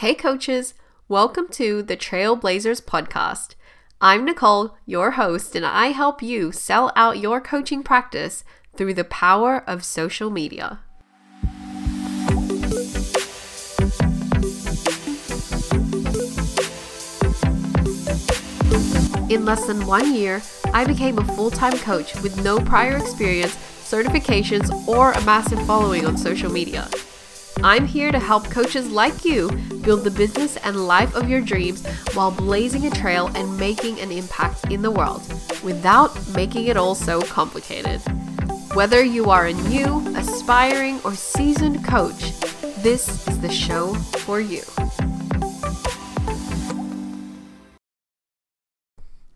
Hey, coaches, welcome to the Trailblazers podcast. I'm Nicole, your host, and I help you sell out your coaching practice through the power of social media. In less than one year, I became a full time coach with no prior experience, certifications, or a massive following on social media. I'm here to help coaches like you build the business and life of your dreams while blazing a trail and making an impact in the world without making it all so complicated. Whether you are a new, aspiring, or seasoned coach, this is the show for you.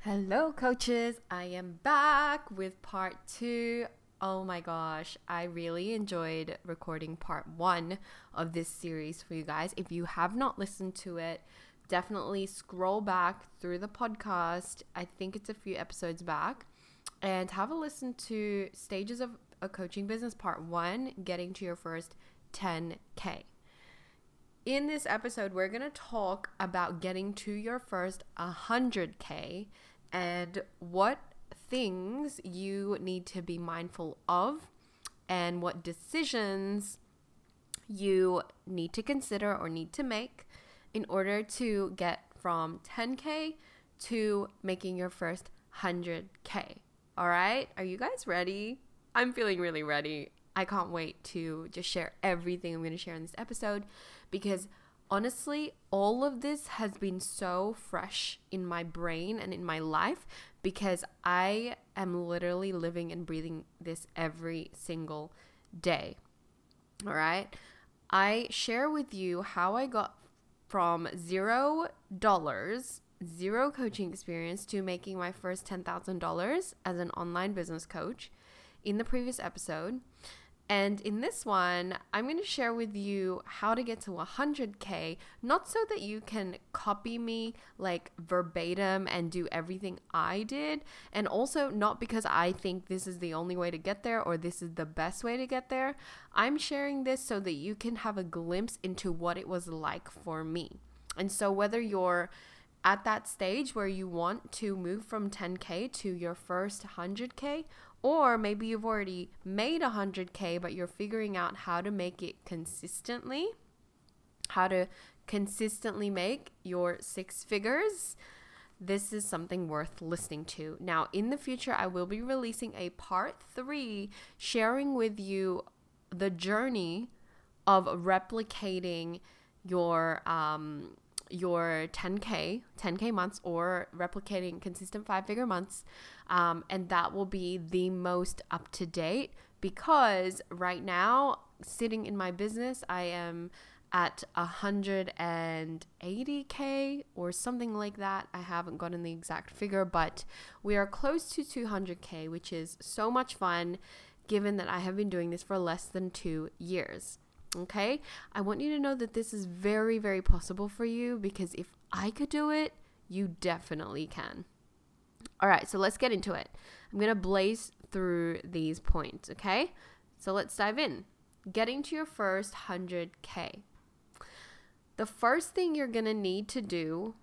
Hello, coaches. I am back with part two Oh my gosh, I really enjoyed recording part one of this series for you guys. If you have not listened to it, definitely scroll back through the podcast. I think it's a few episodes back and have a listen to Stages of a Coaching Business Part One Getting to Your First 10K. In this episode, we're going to talk about getting to your first 100K and what things you need to be mindful of and what decisions you need to consider or need to make in order to get from 10K to making your first 100K. All right? Are you guys ready? I'm feeling really ready. I can't wait to just share everything I'm going to share in this episode because honestly, all of this has been so fresh in my brain and in my life because I am literally living and breathing this every single day. All right. I share with you how I got from zero dollars, zero coaching experience, to making my first $10,000 as an online business coach in the previous episode. And in this one, I'm going to share with you how to get to 100K, not so that you can copy me like verbatim and do everything I did, and also not because I think this is the only way to get there or this is the best way to get there. I'm sharing this so that you can have a glimpse into what it was like for me. And so, whether you're at that stage where you want to move from 10K to your first 100K, or maybe you've already made 100K, but you're figuring out how to make it consistently, how to consistently make your six figures. This is something worth listening to. Now, in the future, I will be releasing a part three sharing with you the journey of replicating your um, your 10k 10k months or replicating consistent five figure months um, and that will be the most up to date because right now sitting in my business i am at 180k or something like that. I haven't gotten the exact figure but we are close to 200k which is so much fun given that i have been doing this for less than two years Okay? I want you to know that this is very, very possible for you because if I could do it, you definitely can. All right, so let's get into it. I'm going to blaze through these points, okay? So let's dive in. Getting to your first 100K. The first thing you're going to need to do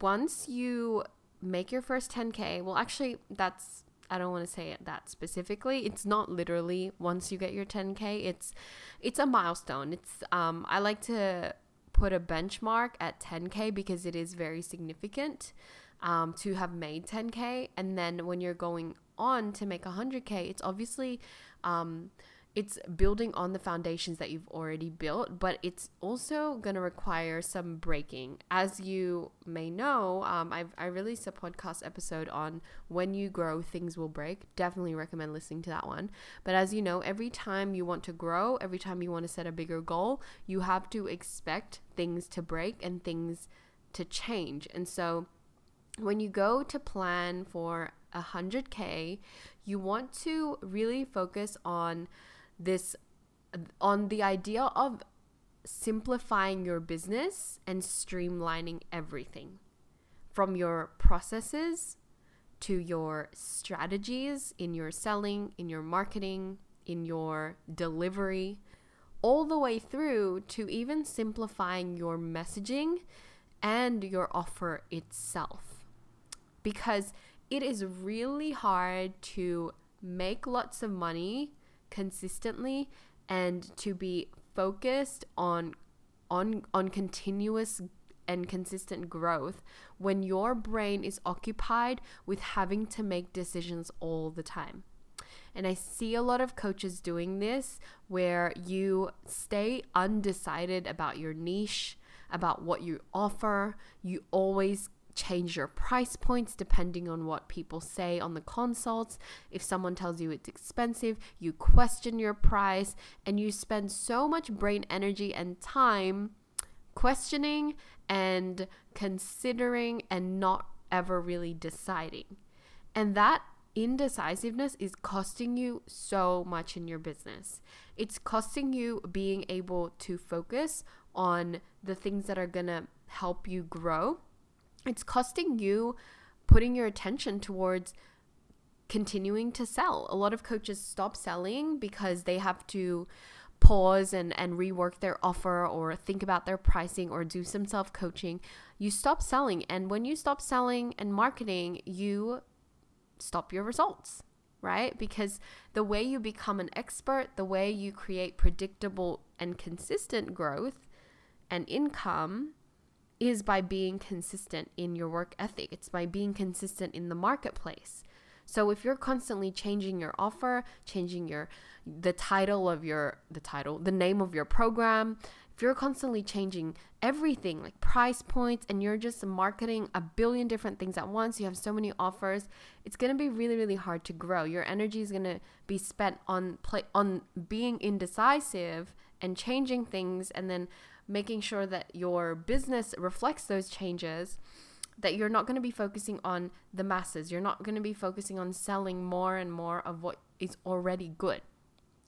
once you make your first 10K, well, actually, that's I don't want to say it that specifically. It's not literally once you get your 10k. It's it's a milestone. It's um I like to put a benchmark at 10k because it is very significant um, to have made 10k and then when you're going on to make 100k it's obviously um, it's building on the foundations that you've already built, but it's also going to require some breaking. As you may know, um, I've, I released a podcast episode on when you grow, things will break. Definitely recommend listening to that one. But as you know, every time you want to grow, every time you want to set a bigger goal, you have to expect things to break and things to change. And so when you go to plan for 100K, you want to really focus on this on the idea of simplifying your business and streamlining everything from your processes to your strategies in your selling, in your marketing, in your delivery, all the way through to even simplifying your messaging and your offer itself. Because it is really hard to make lots of money consistently and to be focused on on on continuous and consistent growth when your brain is occupied with having to make decisions all the time. And I see a lot of coaches doing this where you stay undecided about your niche, about what you offer. You always change your price points depending on what people say on the consults. If someone tells you it's expensive, you question your price and you spend so much brain energy and time questioning and considering and not ever really deciding. And that indecisiveness is costing you so much in your business. It's costing you being able to focus on the things that are going to help you grow. It's costing you putting your attention towards continuing to sell. A lot of coaches stop selling because they have to pause and, and rework their offer or think about their pricing or do some self coaching. You stop selling. And when you stop selling and marketing, you stop your results, right? Because the way you become an expert, the way you create predictable and consistent growth and income is by being consistent in your work ethic. It's by being consistent in the marketplace. So if you're constantly changing your offer, changing your the title of your the title, the name of your program, if you're constantly changing everything like price points and you're just marketing a billion different things at once, you have so many offers, it's going to be really really hard to grow. Your energy is going to be spent on play on being indecisive and changing things and then making sure that your business reflects those changes that you're not going to be focusing on the masses. You're not going to be focusing on selling more and more of what is already good.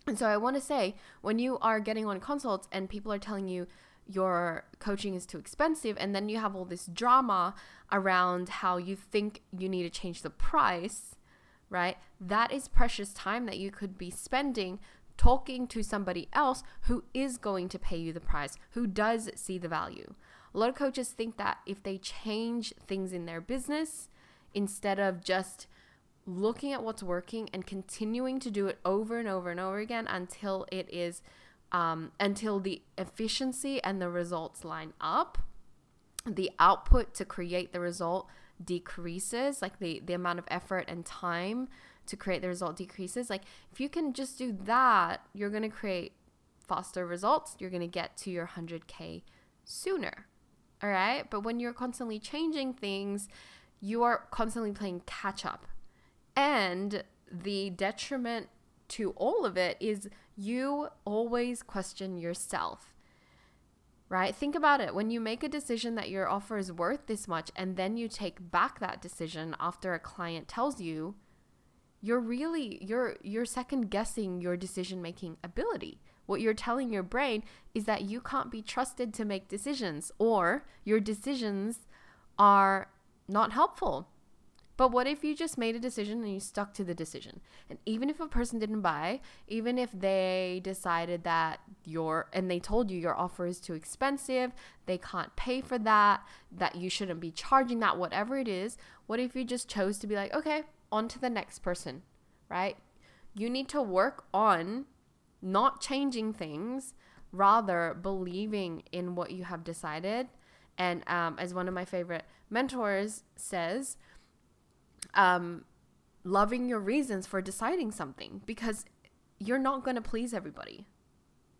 And so I want to say when you are getting on consults and people are telling you your coaching is too expensive, and then you have all this drama around how you think you need to change the price, right? That is precious time that you could be spending talking to somebody else who is going to pay you the price, who does see the value. A lot of coaches think that if they change things in their business, instead of just looking at what's working and continuing to do it over and over and over again until it is um, until the efficiency and the results line up the output to create the result decreases like the the amount of effort and time to create the result decreases like if you can just do that you're going to create faster results you're going to get to your 100k sooner all right but when you're constantly changing things you are constantly playing catch up and the detriment to all of it is you always question yourself. Right? Think about it. When you make a decision that your offer is worth this much and then you take back that decision after a client tells you, you're really you're you're second guessing your decision making ability. What you're telling your brain is that you can't be trusted to make decisions or your decisions are not helpful but what if you just made a decision and you stuck to the decision? And even if a person didn't buy, even if they decided that your and they told you your offer is too expensive, they can't pay for that, that you shouldn't be charging that, whatever it is, what if you just chose to be like, okay, on to the next person, right? You need to work on not changing things, rather believing in what you have decided. And um, as one of my favorite mentors says, um, loving your reasons for deciding something because you're not going to please everybody,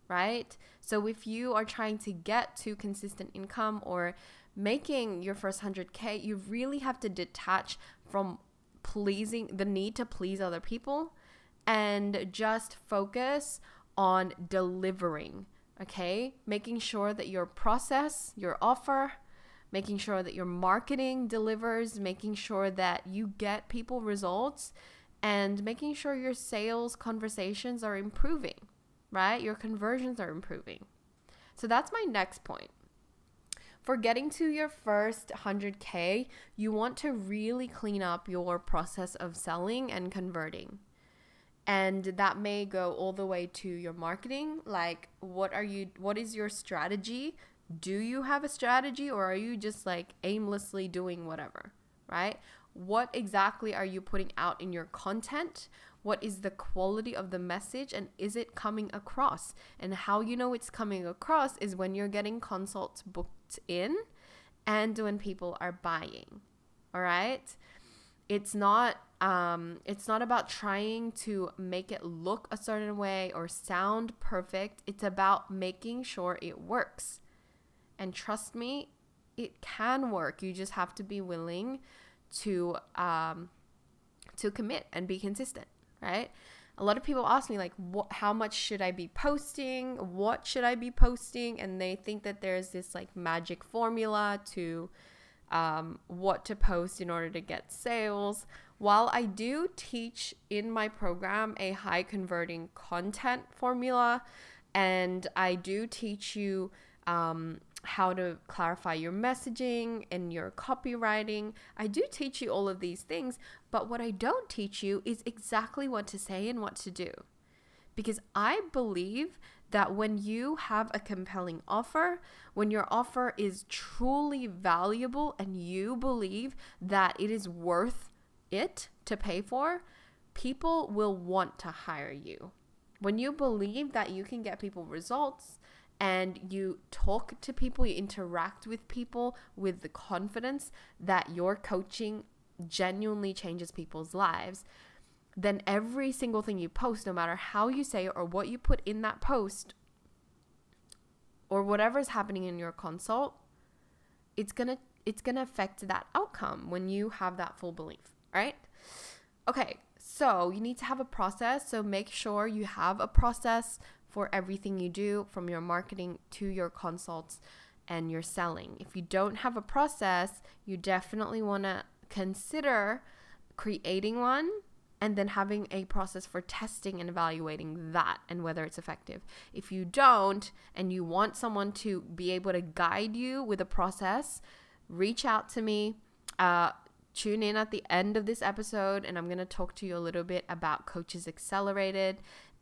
right? So if you are trying to get to consistent income or making your first 100K, you really have to detach from pleasing the need to please other people and just focus on delivering, okay? Making sure that your process, your offer, making sure that your marketing delivers, making sure that you get people results, and making sure your sales conversations are improving, right? Your conversions are improving. So that's my next point. For getting to your first 100K, you want to really clean up your process of selling and converting. and that may go all the way to your marketing like what are you what is your strategy? Do you have a strategy or are you just like aimlessly doing whatever right? What exactly are you putting out in your content what is the quality of the message and is it coming across and how you know it's coming across is when you're getting consults booked in and when people are buying all right it's not um, it's not about trying to make it look a certain way or sound perfect. It's about making sure it works. And trust me, it can work. You just have to be willing to um, to commit and be consistent, right? A lot of people ask me like, what, how much should I be posting? What should I be posting? And they think that there's this like magic formula to um, what to post in order to get sales. While I do teach in my program a high converting content formula, and I do teach you um, how to clarify your messaging and your copywriting. I do teach you all of these things, but what I don't teach you is exactly what to say and what to do. Because I believe that when you have a compelling offer, when your offer is truly valuable and you believe that it is worth it to pay for, people will want to hire you. When you believe that you can get people results and you talk to people, you interact with people with the confidence that your coaching genuinely changes people's lives, then every single thing you post, no matter how you say it or what you put in that post or whatever is happening in your consult, it's gonna it's gonna affect that outcome when you have that full belief, right? Okay, so you need to have a process. So make sure you have a process for everything you do from your marketing to your consults and your selling. If you don't have a process, you definitely want to consider creating one and then having a process for testing and evaluating that and whether it's effective. If you don't and you want someone to be able to guide you with a process, reach out to me. Uh, tune in at the end of this episode, and I'm going to talk to you a little bit about Coaches Accelerated,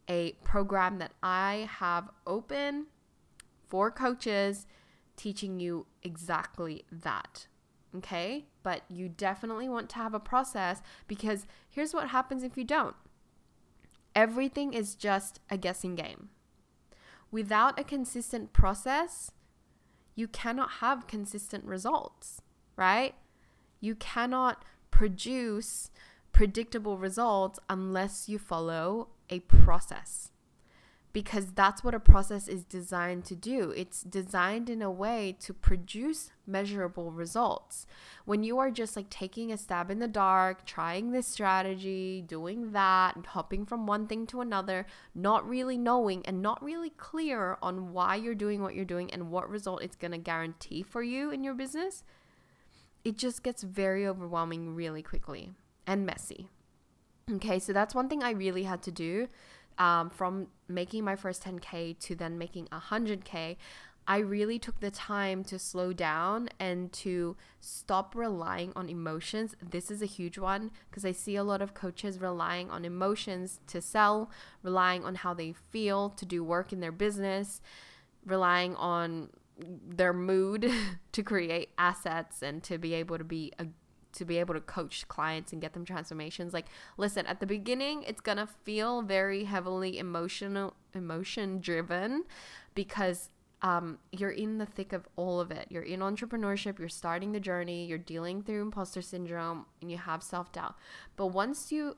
a program that I have open for coaches teaching you exactly that. Okay? But you definitely want to have a process because here's what happens if you don't everything is just a guessing game. Without a consistent process, you cannot have consistent results, right? You cannot produce predictable results unless you follow a process because that's what a process is designed to do. It's designed in a way to produce measurable results. When you are just like taking a stab in the dark, trying this strategy, doing that, and hopping from one thing to another, not really knowing and not really clear on why you're doing what you're doing and what result it's going to guarantee for you in your business, it just gets very overwhelming really quickly and messy. Okay, so that's one thing I really had to do um, from making my first 10K to then making 100K, I really took the time to slow down and to stop relying on emotions. This is a huge one because I see a lot of coaches relying on emotions to sell, relying on how they feel to do work in their business, relying on their mood to create assets and to be able to be a to be able to coach clients and get them transformations like listen at the beginning it's going to feel very heavily emotional emotion driven because um, you're in the thick of all of it. You're in entrepreneurship, you're starting the journey, you're dealing through imposter syndrome, and you have self doubt. But once you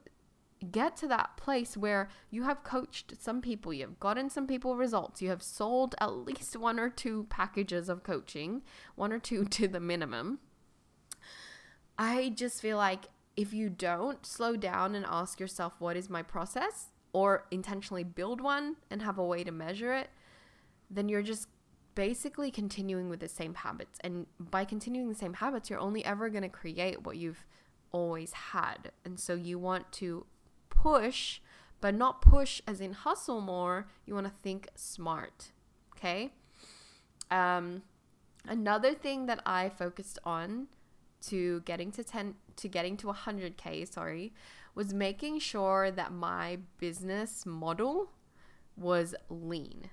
get to that place where you have coached some people, you've gotten some people results, you have sold at least one or two packages of coaching, one or two to the minimum, I just feel like if you don't slow down and ask yourself, what is my process? Or intentionally build one and have a way to measure it, then you're just basically continuing with the same habits. And by continuing the same habits, you're only ever going to create what you've always had. And so you want to push, but not push as in hustle more. You want to think smart. Okay. Um, another thing that I focused on to getting to 10 to getting to 100k, sorry, was making sure that my business model was lean.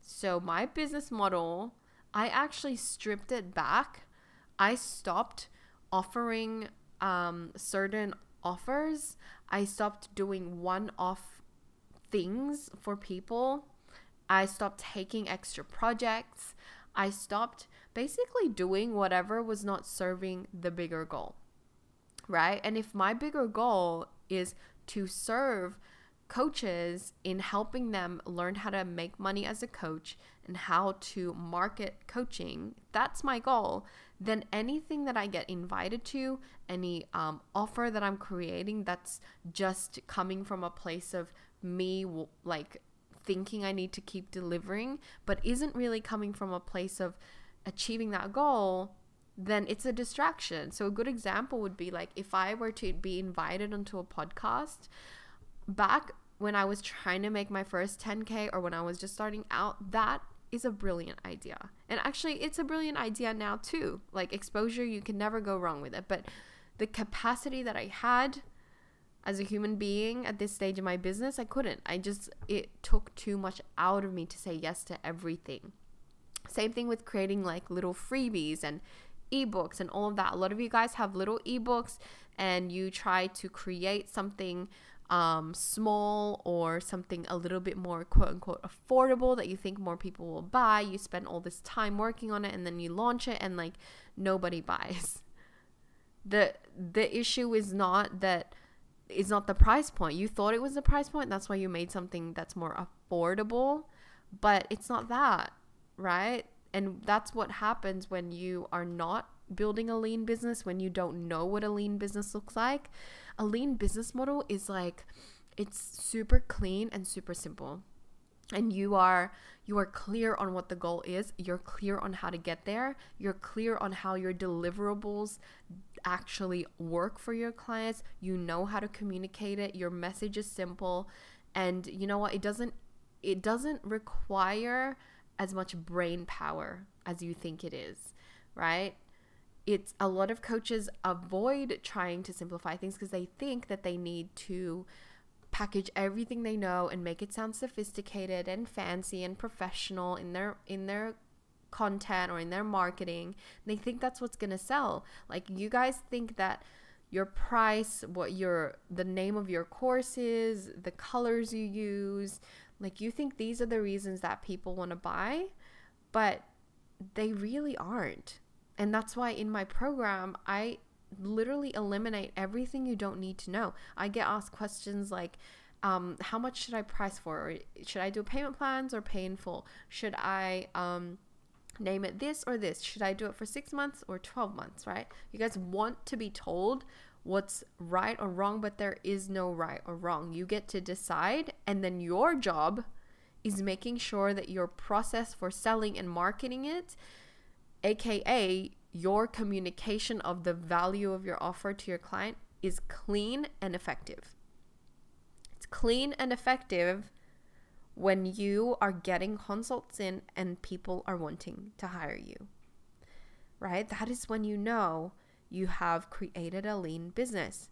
So my business model, I actually stripped it back. I stopped offering um, certain offers. I stopped doing one-off things for people. I stopped taking extra projects. I stopped basically doing whatever was not serving the bigger goal. Right? And if my bigger goal is to serve coaches in helping them learn how to make money as a coach and how to market coaching, that's my goal, then anything that I get invited to, any um, offer that I'm creating that's just coming from a place of me like thinking I need to keep delivering, but isn't really coming from a place of achieving that goal, then it's a distraction. So, a good example would be like if I were to be invited onto a podcast back when I was trying to make my first 10K or when I was just starting out, that is a brilliant idea. And actually, it's a brilliant idea now too. Like exposure, you can never go wrong with it. But the capacity that I had as a human being at this stage of my business, I couldn't. I just, it took too much out of me to say yes to everything. Same thing with creating like little freebies and ebooks and all of that. A lot of you guys have little ebooks and you try to create something um, small or something a little bit more quote unquote affordable that you think more people will buy. You spend all this time working on it and then you launch it and like nobody buys. The the issue is not that is not the price point. You thought it was the price point. That's why you made something that's more affordable, but it's not that, right? And that's what happens when you are not building a lean business, when you don't know what a lean business looks like. A lean business model is like it's super clean and super simple. And you are you are clear on what the goal is, you're clear on how to get there, you're clear on how your deliverables actually work for your clients. You know how to communicate it. Your message is simple. And you know what? It doesn't it doesn't require as much brain power as you think it is, right? It's a lot of coaches avoid trying to simplify things because they think that they need to package everything they know and make it sound sophisticated and fancy and professional in their in their content or in their marketing. They think that's what's going to sell. Like you guys think that your price, what your the name of your course is, the colors you use, like you think these are the reasons that people want to buy, but they really aren't. And that's why in my program, I literally eliminate everything you don't need to know. I get asked questions like, um, how much should I price for? Or should I do payment plans or pay in full? Should I um, name it this or this? Should I do it for six months or 12 months, right? You guys want to be told what's right or wrong, but there is no right or wrong. You get to decide, and then your job is making sure that your process for selling and marketing it, aka your communication of the value of your offer to your client, is clean and effective. It's clean and effective when you are getting consults in and people are wanting to hire you, right? That is when you know you have created a lean business.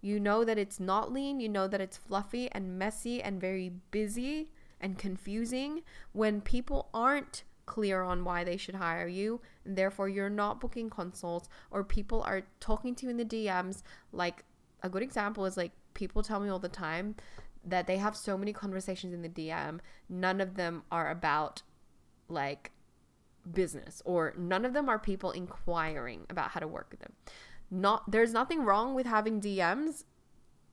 You know that it's not lean, you know that it's fluffy and messy and very busy and confusing when people aren't clear on why they should hire you and therefore you're not booking consults or people are talking to you in the DMs like a good example is like people tell me all the time that they have so many conversations in the DM, none of them are about like business or none of them are people inquiring about how to work with them. Not there's nothing wrong with having DMs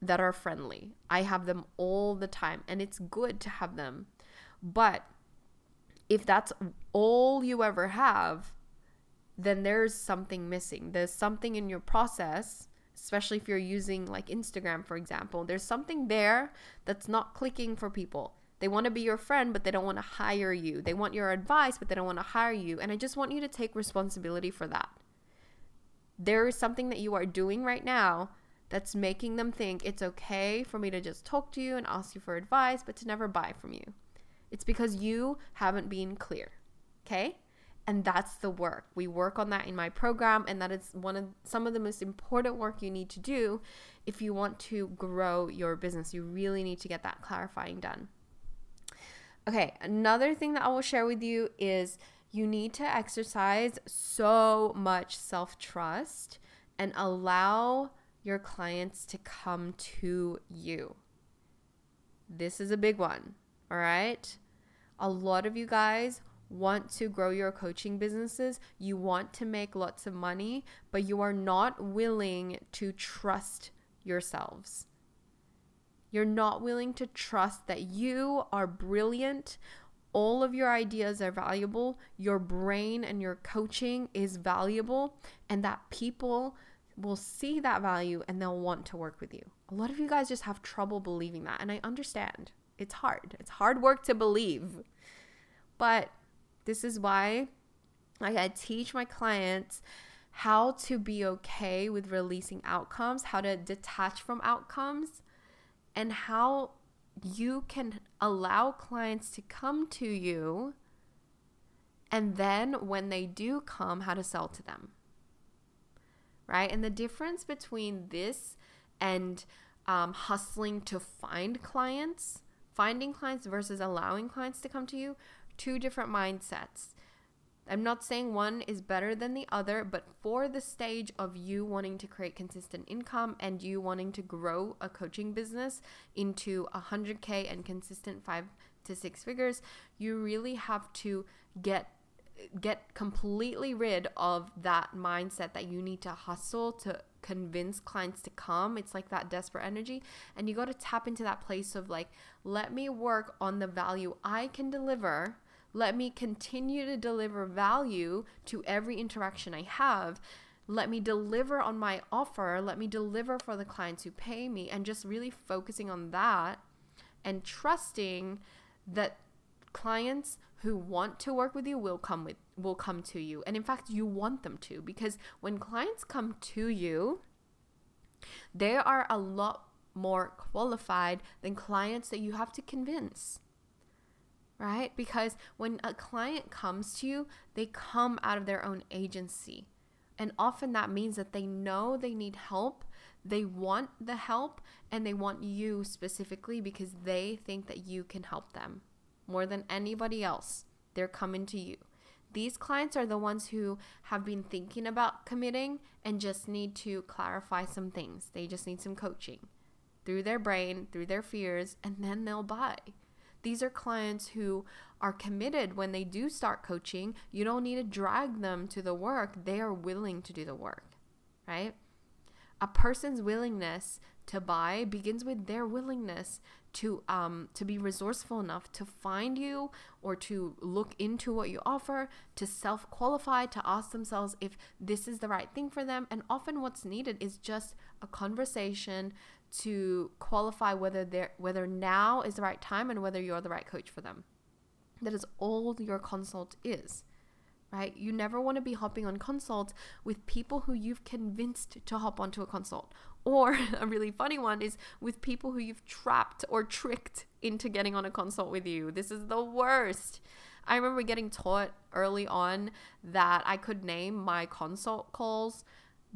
that are friendly. I have them all the time and it's good to have them. But if that's all you ever have, then there's something missing. There's something in your process especially if you're using like Instagram, for example. There's something there that's not clicking for people. They want to be your friend, but they don't want to hire you. They want your advice, but they don't want to hire you. And I just want you to take responsibility for that. There is something that you are doing right now that's making them think it's okay for me to just talk to you and ask you for advice, but to never buy from you. It's because you haven't been clear. Okay? and that's the work. We work on that in my program and that is one of some of the most important work you need to do if you want to grow your business. You really need to get that clarifying done. Okay, another thing that I will share with you is you need to exercise so much self-trust and allow your clients to come to you. This is a big one, all right? A lot of you guys want to grow your coaching businesses, you want to make lots of money, but you are not willing to trust yourselves. You're not willing to trust that you are brilliant. All of your ideas are valuable. Your brain and your coaching is valuable, and that people will see that value and they'll want to work with you. A lot of you guys just have trouble believing that, and I understand. It's hard. It's hard work to believe. But this is why I teach my clients how to be okay with releasing outcomes, how to detach from outcomes, and how you can allow clients to come to you. And then when they do come, how to sell to them. Right? And the difference between this and um, hustling to find clients, finding clients versus allowing clients to come to you two different mindsets. I'm not saying one is better than the other, but for the stage of you wanting to create consistent income and you wanting to grow a coaching business into 100K and consistent five to six figures, you really have to get get completely rid of that mindset that you need to hustle to convince clients to come. It's like that desperate energy. And you got to tap into that place of like, let me work on the value I can deliver let me continue to deliver value to every interaction I have. Let me deliver on my offer. Let me deliver for the clients who pay me and just really focusing on that and trusting that clients who want to work with you will come with will come to you. And in fact, you want them to because when clients come to you, they are a lot more qualified than clients that you have to convince right? Because when a client comes to you, they come out of their own agency. And often that means that they know they need help, they want the help, and they want you specifically because they think that you can help them more than anybody else. They're coming to you. These clients are the ones who have been thinking about committing and just need to clarify some things. They just need some coaching through their brain, through their fears, and then they'll buy. These are clients who are committed when they do start coaching. You don't need to drag them to the work, they are willing to do the work, right? A person's willingness to buy begins with their willingness to um, to be resourceful enough to find you or to look into what you offer, to self qualify, to ask themselves if this is the right thing for them. And often, what's needed is just a conversation to qualify whether they're whether now is the right time and whether you're the right coach for them. That is all your consult is. Right? You never want to be hopping on consults with people who you've convinced to hop onto a consult. Or a really funny one is with people who you've trapped or tricked into getting on a consult with you. This is the worst. I remember getting taught early on that I could name my consult calls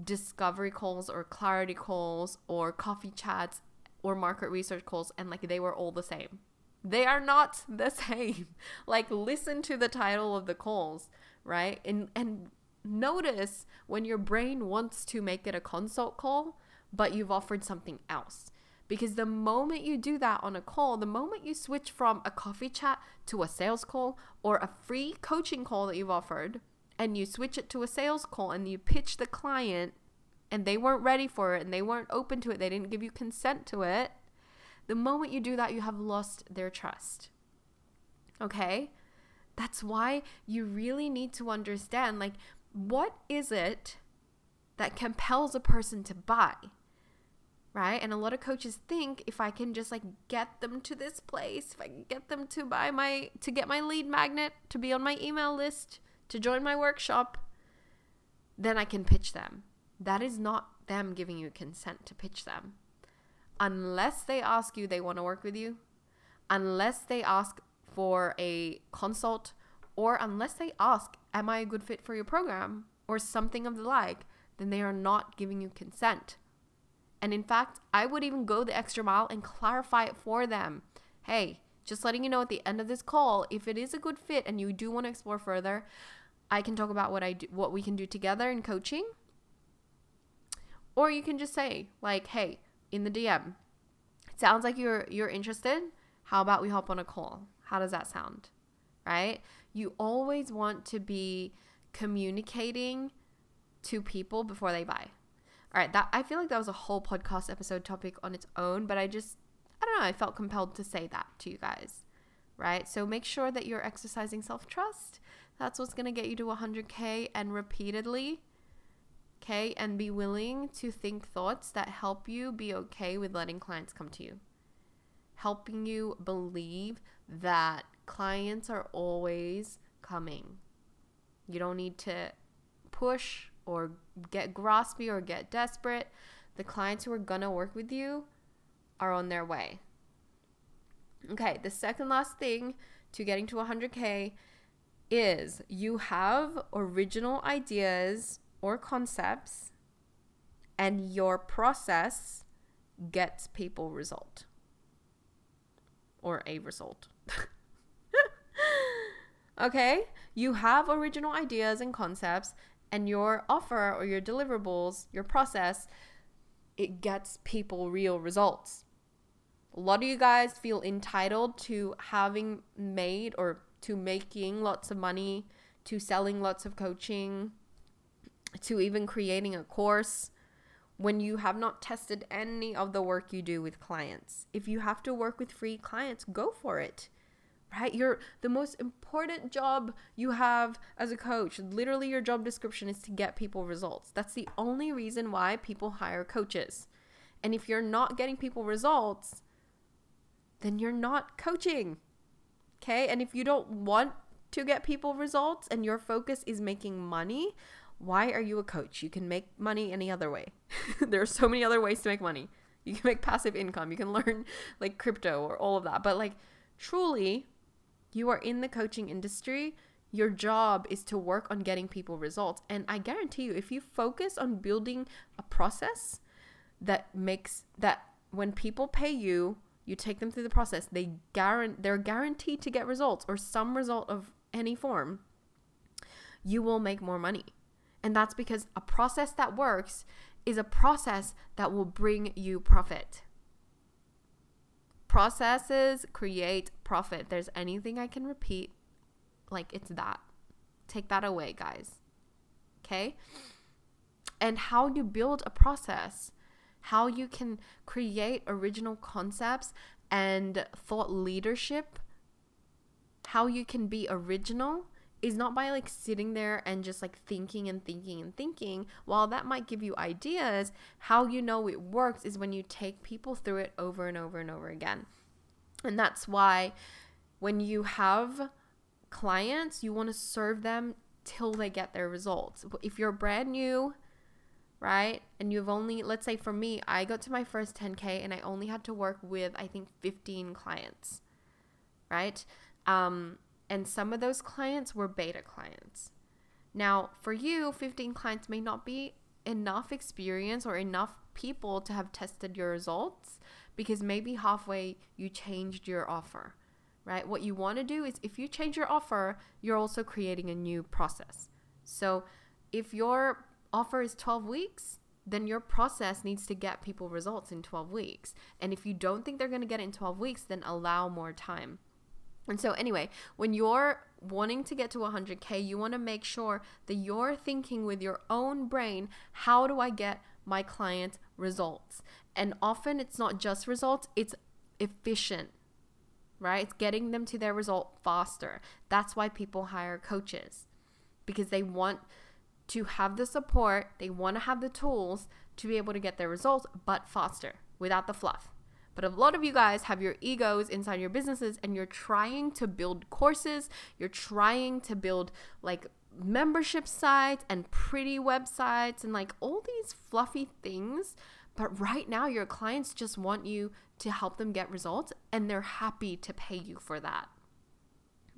discovery calls or clarity calls or coffee chats or market research calls and like they were all the same. They are not the same. like listen to the title of the calls, right? And and notice when your brain wants to make it a consult call, but you've offered something else. Because the moment you do that on a call, the moment you switch from a coffee chat to a sales call or a free coaching call that you've offered, and you switch it to a sales call and you pitch the client and they weren't ready for it and they weren't open to it, they didn't give you consent to it, the moment you do that, you have lost their trust. Okay? That's why you really need to understand like, what is it that compels a person to buy? Right? And a lot of coaches think if I can just like get them to this place, if I can get them to buy my, to get my lead magnet, to be on my email list, to join my workshop, then I can pitch them. That is not them giving you consent to pitch them. Unless they ask you they want to work with you, unless they ask for a consult, or unless they ask am I a good fit for your program or something of the like, then they are not giving you consent. And in fact, I would even go the extra mile and clarify it for them. Hey, just letting you know at the end of this call, if it is a good fit and you do want to explore further, I can talk about what I do, what we can do together in coaching. Or you can just say like, "Hey, in the DM, it sounds like you're you're interested. How about we hop on a call? How does that sound?" Right? You always want to be communicating to people before they buy. All right, that I feel like that was a whole podcast episode topic on its own, but I just I don't know, I felt compelled to say that to you guys. Right? So make sure that you're exercising self-trust. That's what's going to get you to 100k and repeatedly. Okay? And be willing to think thoughts that help you be okay with letting clients come to you. Helping you believe that clients are always coming. You don't need to push or get graspy or get desperate. The clients who are gonna work with you are on their way. Okay, the second last thing to getting to 100K is you have original ideas or concepts, and your process gets people result or a result. okay, you have original ideas and concepts, and your offer or your deliverables, your process, it gets people real results. A lot of you guys feel entitled to having made or to making lots of money, to selling lots of coaching, to even creating a course when you have not tested any of the work you do with clients. If you have to work with free clients, go for it right? You're the most important job you have as a coach. Literally, your job description is to get people results. That's the only reason why people hire coaches. And if you're not getting people results, then you're not coaching. Okay? And if you don't want to get people results and your focus is making money, why are you a coach? You can make money any other way. there are so many other ways to make money. You can make passive income, you can learn like crypto or all of that. But like truly, you are in the coaching industry. Your job is to work on getting people results. And I guarantee you, if you focus on building a process that makes that when people pay you, you take them through the process, they guarantee they're guaranteed to get results or some result of any form, you will make more money. And that's because a process that works is a process that will bring you profit. Processes create profit. There's anything I can repeat, like it's that. Take that away, guys. Okay? And how you build a process, how you can create original concepts and thought leadership, how you can be original is not by like sitting there and just like thinking and thinking and thinking. While that might give you ideas, how you know it works is when you take people through it over and over and over again. And that's why when you have clients, you want to serve them till they get their results. If you're brand new, right? And you've only, let's say for me, I got to my first 10K and I only had to work with, I think, 15 clients, right? Um, and some of those clients were beta clients. Now, for you, 15 clients may not be enough experience or enough people to have tested your results because maybe halfway you changed your offer, right? What you want to do is if you change your offer, you're also creating a new process. So if your offer is 12 weeks, then your process needs to get people results in 12 weeks. And if you don't think they're going to get it in 12 weeks, then allow more time. And so, anyway, when you're wanting to get to 100K, you want to make sure that you're thinking with your own brain how do I get my clients results? And often it's not just results, it's efficient, right? It's getting them to their result faster. That's why people hire coaches because they want to have the support, they want to have the tools to be able to get their results, but faster without the fluff. But a lot of you guys have your egos inside your businesses and you're trying to build courses, you're trying to build like membership sites and pretty websites and like all these fluffy things. But right now, your clients just want you to help them get results and they're happy to pay you for that.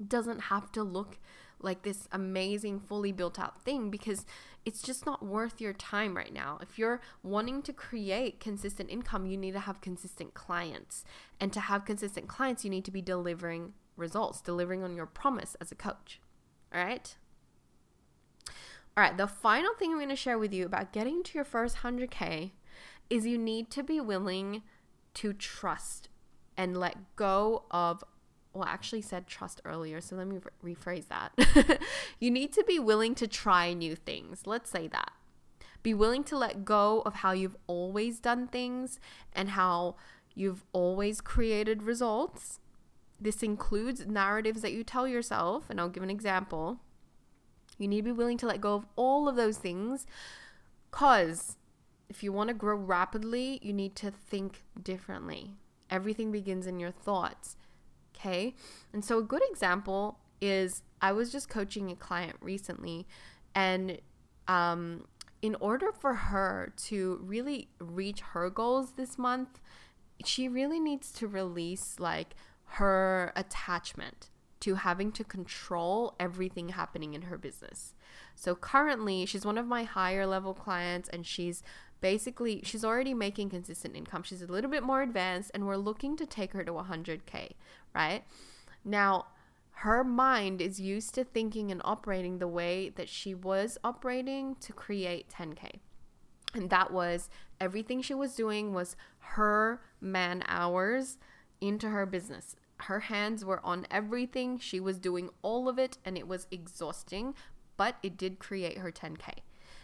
Doesn't have to look like this amazing, fully built out thing because it's just not worth your time right now. If you're wanting to create consistent income, you need to have consistent clients. And to have consistent clients, you need to be delivering results, delivering on your promise as a coach. All right. All right. The final thing I'm going to share with you about getting to your first 100K is you need to be willing to trust and let go of well, I actually said trust earlier, so let me re- rephrase that. you need to be willing to try new things. Let's say that. Be willing to let go of how you've always done things and how you've always created results. This includes narratives that you tell yourself, and I'll give an example. You need to be willing to let go of all of those things because if you want to grow rapidly, you need to think differently. Everything begins in your thoughts. Okay. And so a good example is I was just coaching a client recently, and um, in order for her to really reach her goals this month, she really needs to release like her attachment to having to control everything happening in her business. So currently, she's one of my higher level clients and she's basically she's already making consistent income. She's a little bit more advanced and we're looking to take her to 100k, right? Now, her mind is used to thinking and operating the way that she was operating to create 10k. And that was everything she was doing was her man hours into her business. Her hands were on everything. She was doing all of it and it was exhausting, but it did create her 10k.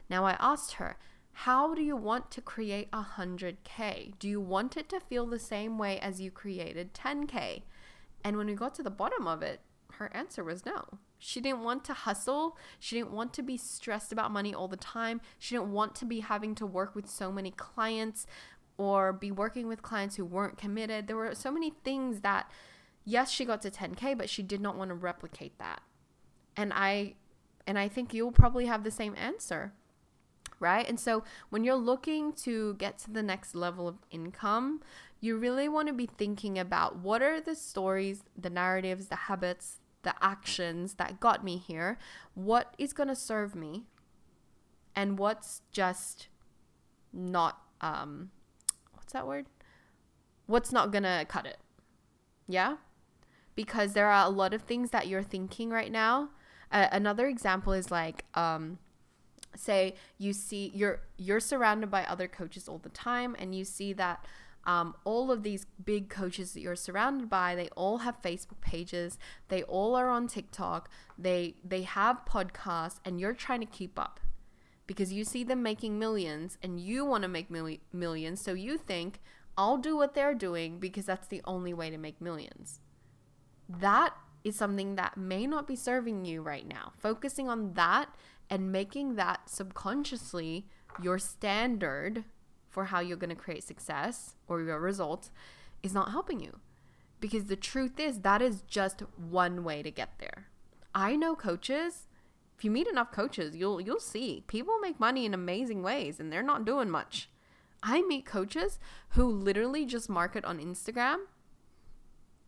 Now I asked her, how do you want to create 100K? Do you want it to feel the same way as you created 10K? And when we got to the bottom of it, her answer was no. She didn't want to hustle. She didn't want to be stressed about money all the time. She didn't want to be having to work with so many clients or be working with clients who weren't committed. There were so many things that, yes, she got to 10K, but she did not want to replicate that. And I, and I think you'll probably have the same answer right? And so when you're looking to get to the next level of income, you really want to be thinking about what are the stories, the narratives, the habits, the actions that got me here? What is going to serve me? And what's just not um what's that word? What's not going to cut it? Yeah? Because there are a lot of things that you're thinking right now. Uh, another example is like um say you see you're you're surrounded by other coaches all the time and you see that um, all of these big coaches that you're surrounded by they all have facebook pages. They all are on tiktok. They they have podcasts and you're trying to keep up because you see them making millions and you want to make mil- millions. So you think i'll do what they're doing because that's the only way to make millions. That is something that may not be serving you right now. Focusing on that and making that subconsciously your standard for how you're going to create success or your results is not helping you. Because the truth is that is just one way to get there. I know coaches, if you meet enough coaches, you'll you'll see people make money in amazing ways and they're not doing much. I meet coaches who literally just market on Instagram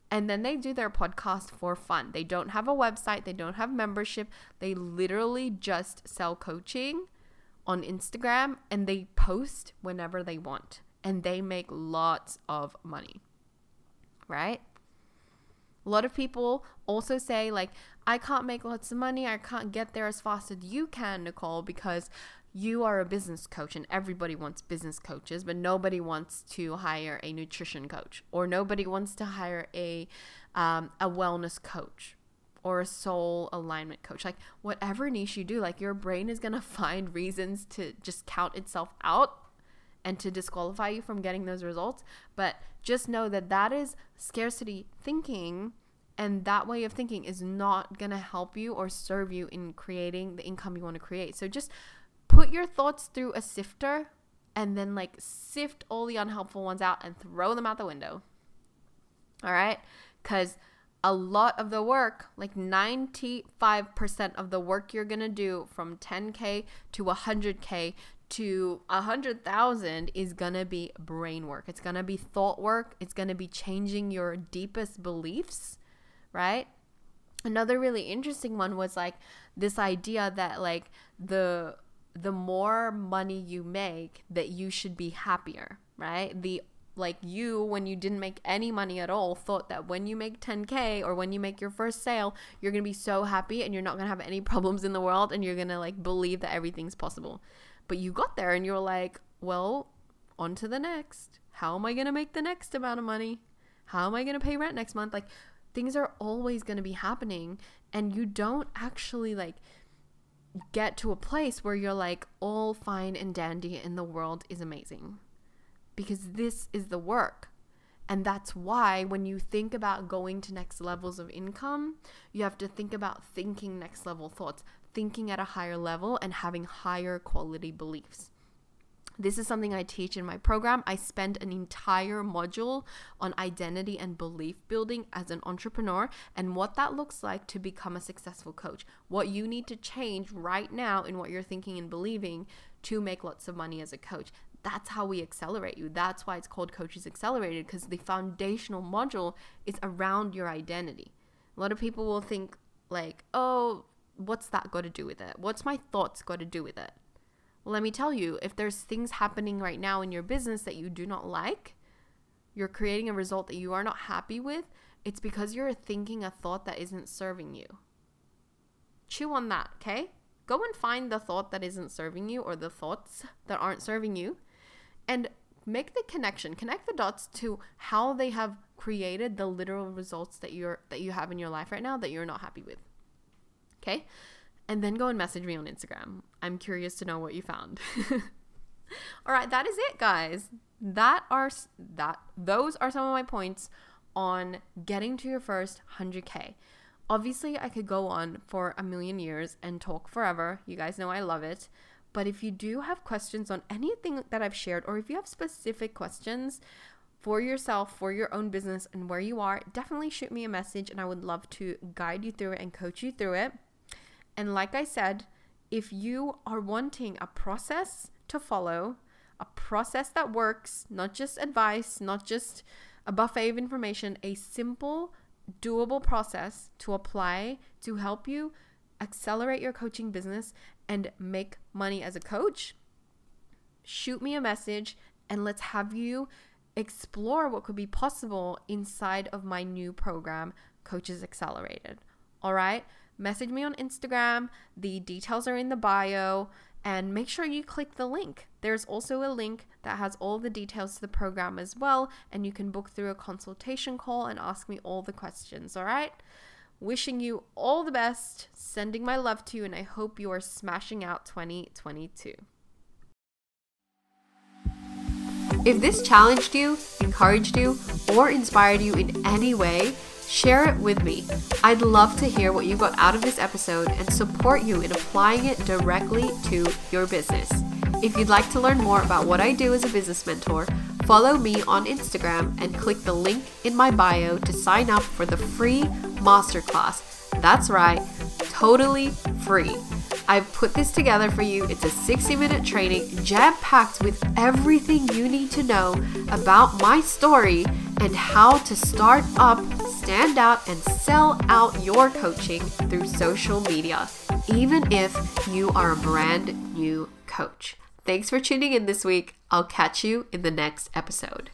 and then they do their podcast for fun. They don't have a website, they don't have membership. They literally just sell coaching on Instagram and they post whenever they want and they make lots of money. Right? A lot of people also say, like, I can't make lots of money. I can't get there as fast as you can, Nicole, because you are a business coach and everybody wants business coaches, but nobody wants to hire a nutrition coach or nobody wants to hire a um, a wellness coach or a soul alignment coach. Like whatever niche you do, like your brain is going to find reasons to just count itself out and to disqualify you from getting those results, but just know that that is scarcity thinking and that way of thinking is not going to help you or serve you in creating the income you want to create. So just put your thoughts through a sifter and then like sift all the unhelpful ones out and throw them out the window. All right? Cuz a lot of the work, like 95% of the work you're going to do from 10k to 100k to 100,000 is going to be brain work. It's going to be thought work. It's going to be changing your deepest beliefs, right? another really interesting one was like this idea that like the the more money you make that you should be happier right the like you when you didn't make any money at all thought that when you make 10k or when you make your first sale you're going to be so happy and you're not going to have any problems in the world and you're going to like believe that everything's possible. But you got there and you're like well on to the next. How am i going to make the next amount of money? How am i going to pay rent next month? Like things are always going to be happening and you don't actually like get to a place where you're like all fine and dandy and the world is amazing because this is the work and that's why when you think about going to next levels of income you have to think about thinking next level thoughts thinking at a higher level and having higher quality beliefs this is something I teach in my program. I spend an entire module on identity and belief building as an entrepreneur and what that looks like to become a successful coach. What you need to change right now in what you're thinking and believing to make lots of money as a coach. That's how we accelerate you. That's why it's called Coaches Accelerated because the foundational module is around your identity. A lot of people will think, like, oh, what's that got to do with it? What's my thoughts got to do with it? Well, let me tell you, if there's things happening right now in your business that you do not like, you're creating a result that you are not happy with, it's because you're thinking a thought that isn't serving you. Chew on that, okay? Go and find the thought that isn't serving you or the thoughts that aren't serving you and make the connection, connect the dots to how they have created the literal results that you're that you have in your life right now that you're not happy with. Okay? and then go and message me on Instagram. I'm curious to know what you found. All right, that is it, guys. That are that those are some of my points on getting to your first 100k. Obviously, I could go on for a million years and talk forever. You guys know I love it. But if you do have questions on anything that I've shared, or if you have specific questions for yourself, for your own business, and where you are, definitely shoot me a message and I would love to guide you through it and coach you through it. And like I said, if you are wanting a process to follow, a process that works, not just advice, not just a buffet of information, a simple, doable process to apply to help you accelerate your coaching business and make money as a coach, shoot me a message and let's have you explore what could be possible inside of my new program, Coaches Accelerated. All right message me on Instagram. The details are in the bio. And make sure you click the link. There's also a link that has all the details to the program as well. And you can book through a consultation call and ask me all the questions. All right? Wishing you all the best, sending my love to you, and I hope you are smashing out 2022. If this challenged you, encouraged you, or inspired you in any way, Share it with me. I'd love to hear what you got out of this episode and support you in applying it directly to your business. If you'd like to learn more about what I do as a business mentor, follow me on Instagram and click the link in my bio to sign up for the free masterclass. That's right, totally free. I've put this together for you. It's a 60 minute training jam packed with everything you need to know about my story and how to start up stand out and sell out your coaching through social media, even if you are a brand new coach. Thanks for tuning in this week. I'll catch you in the next episode.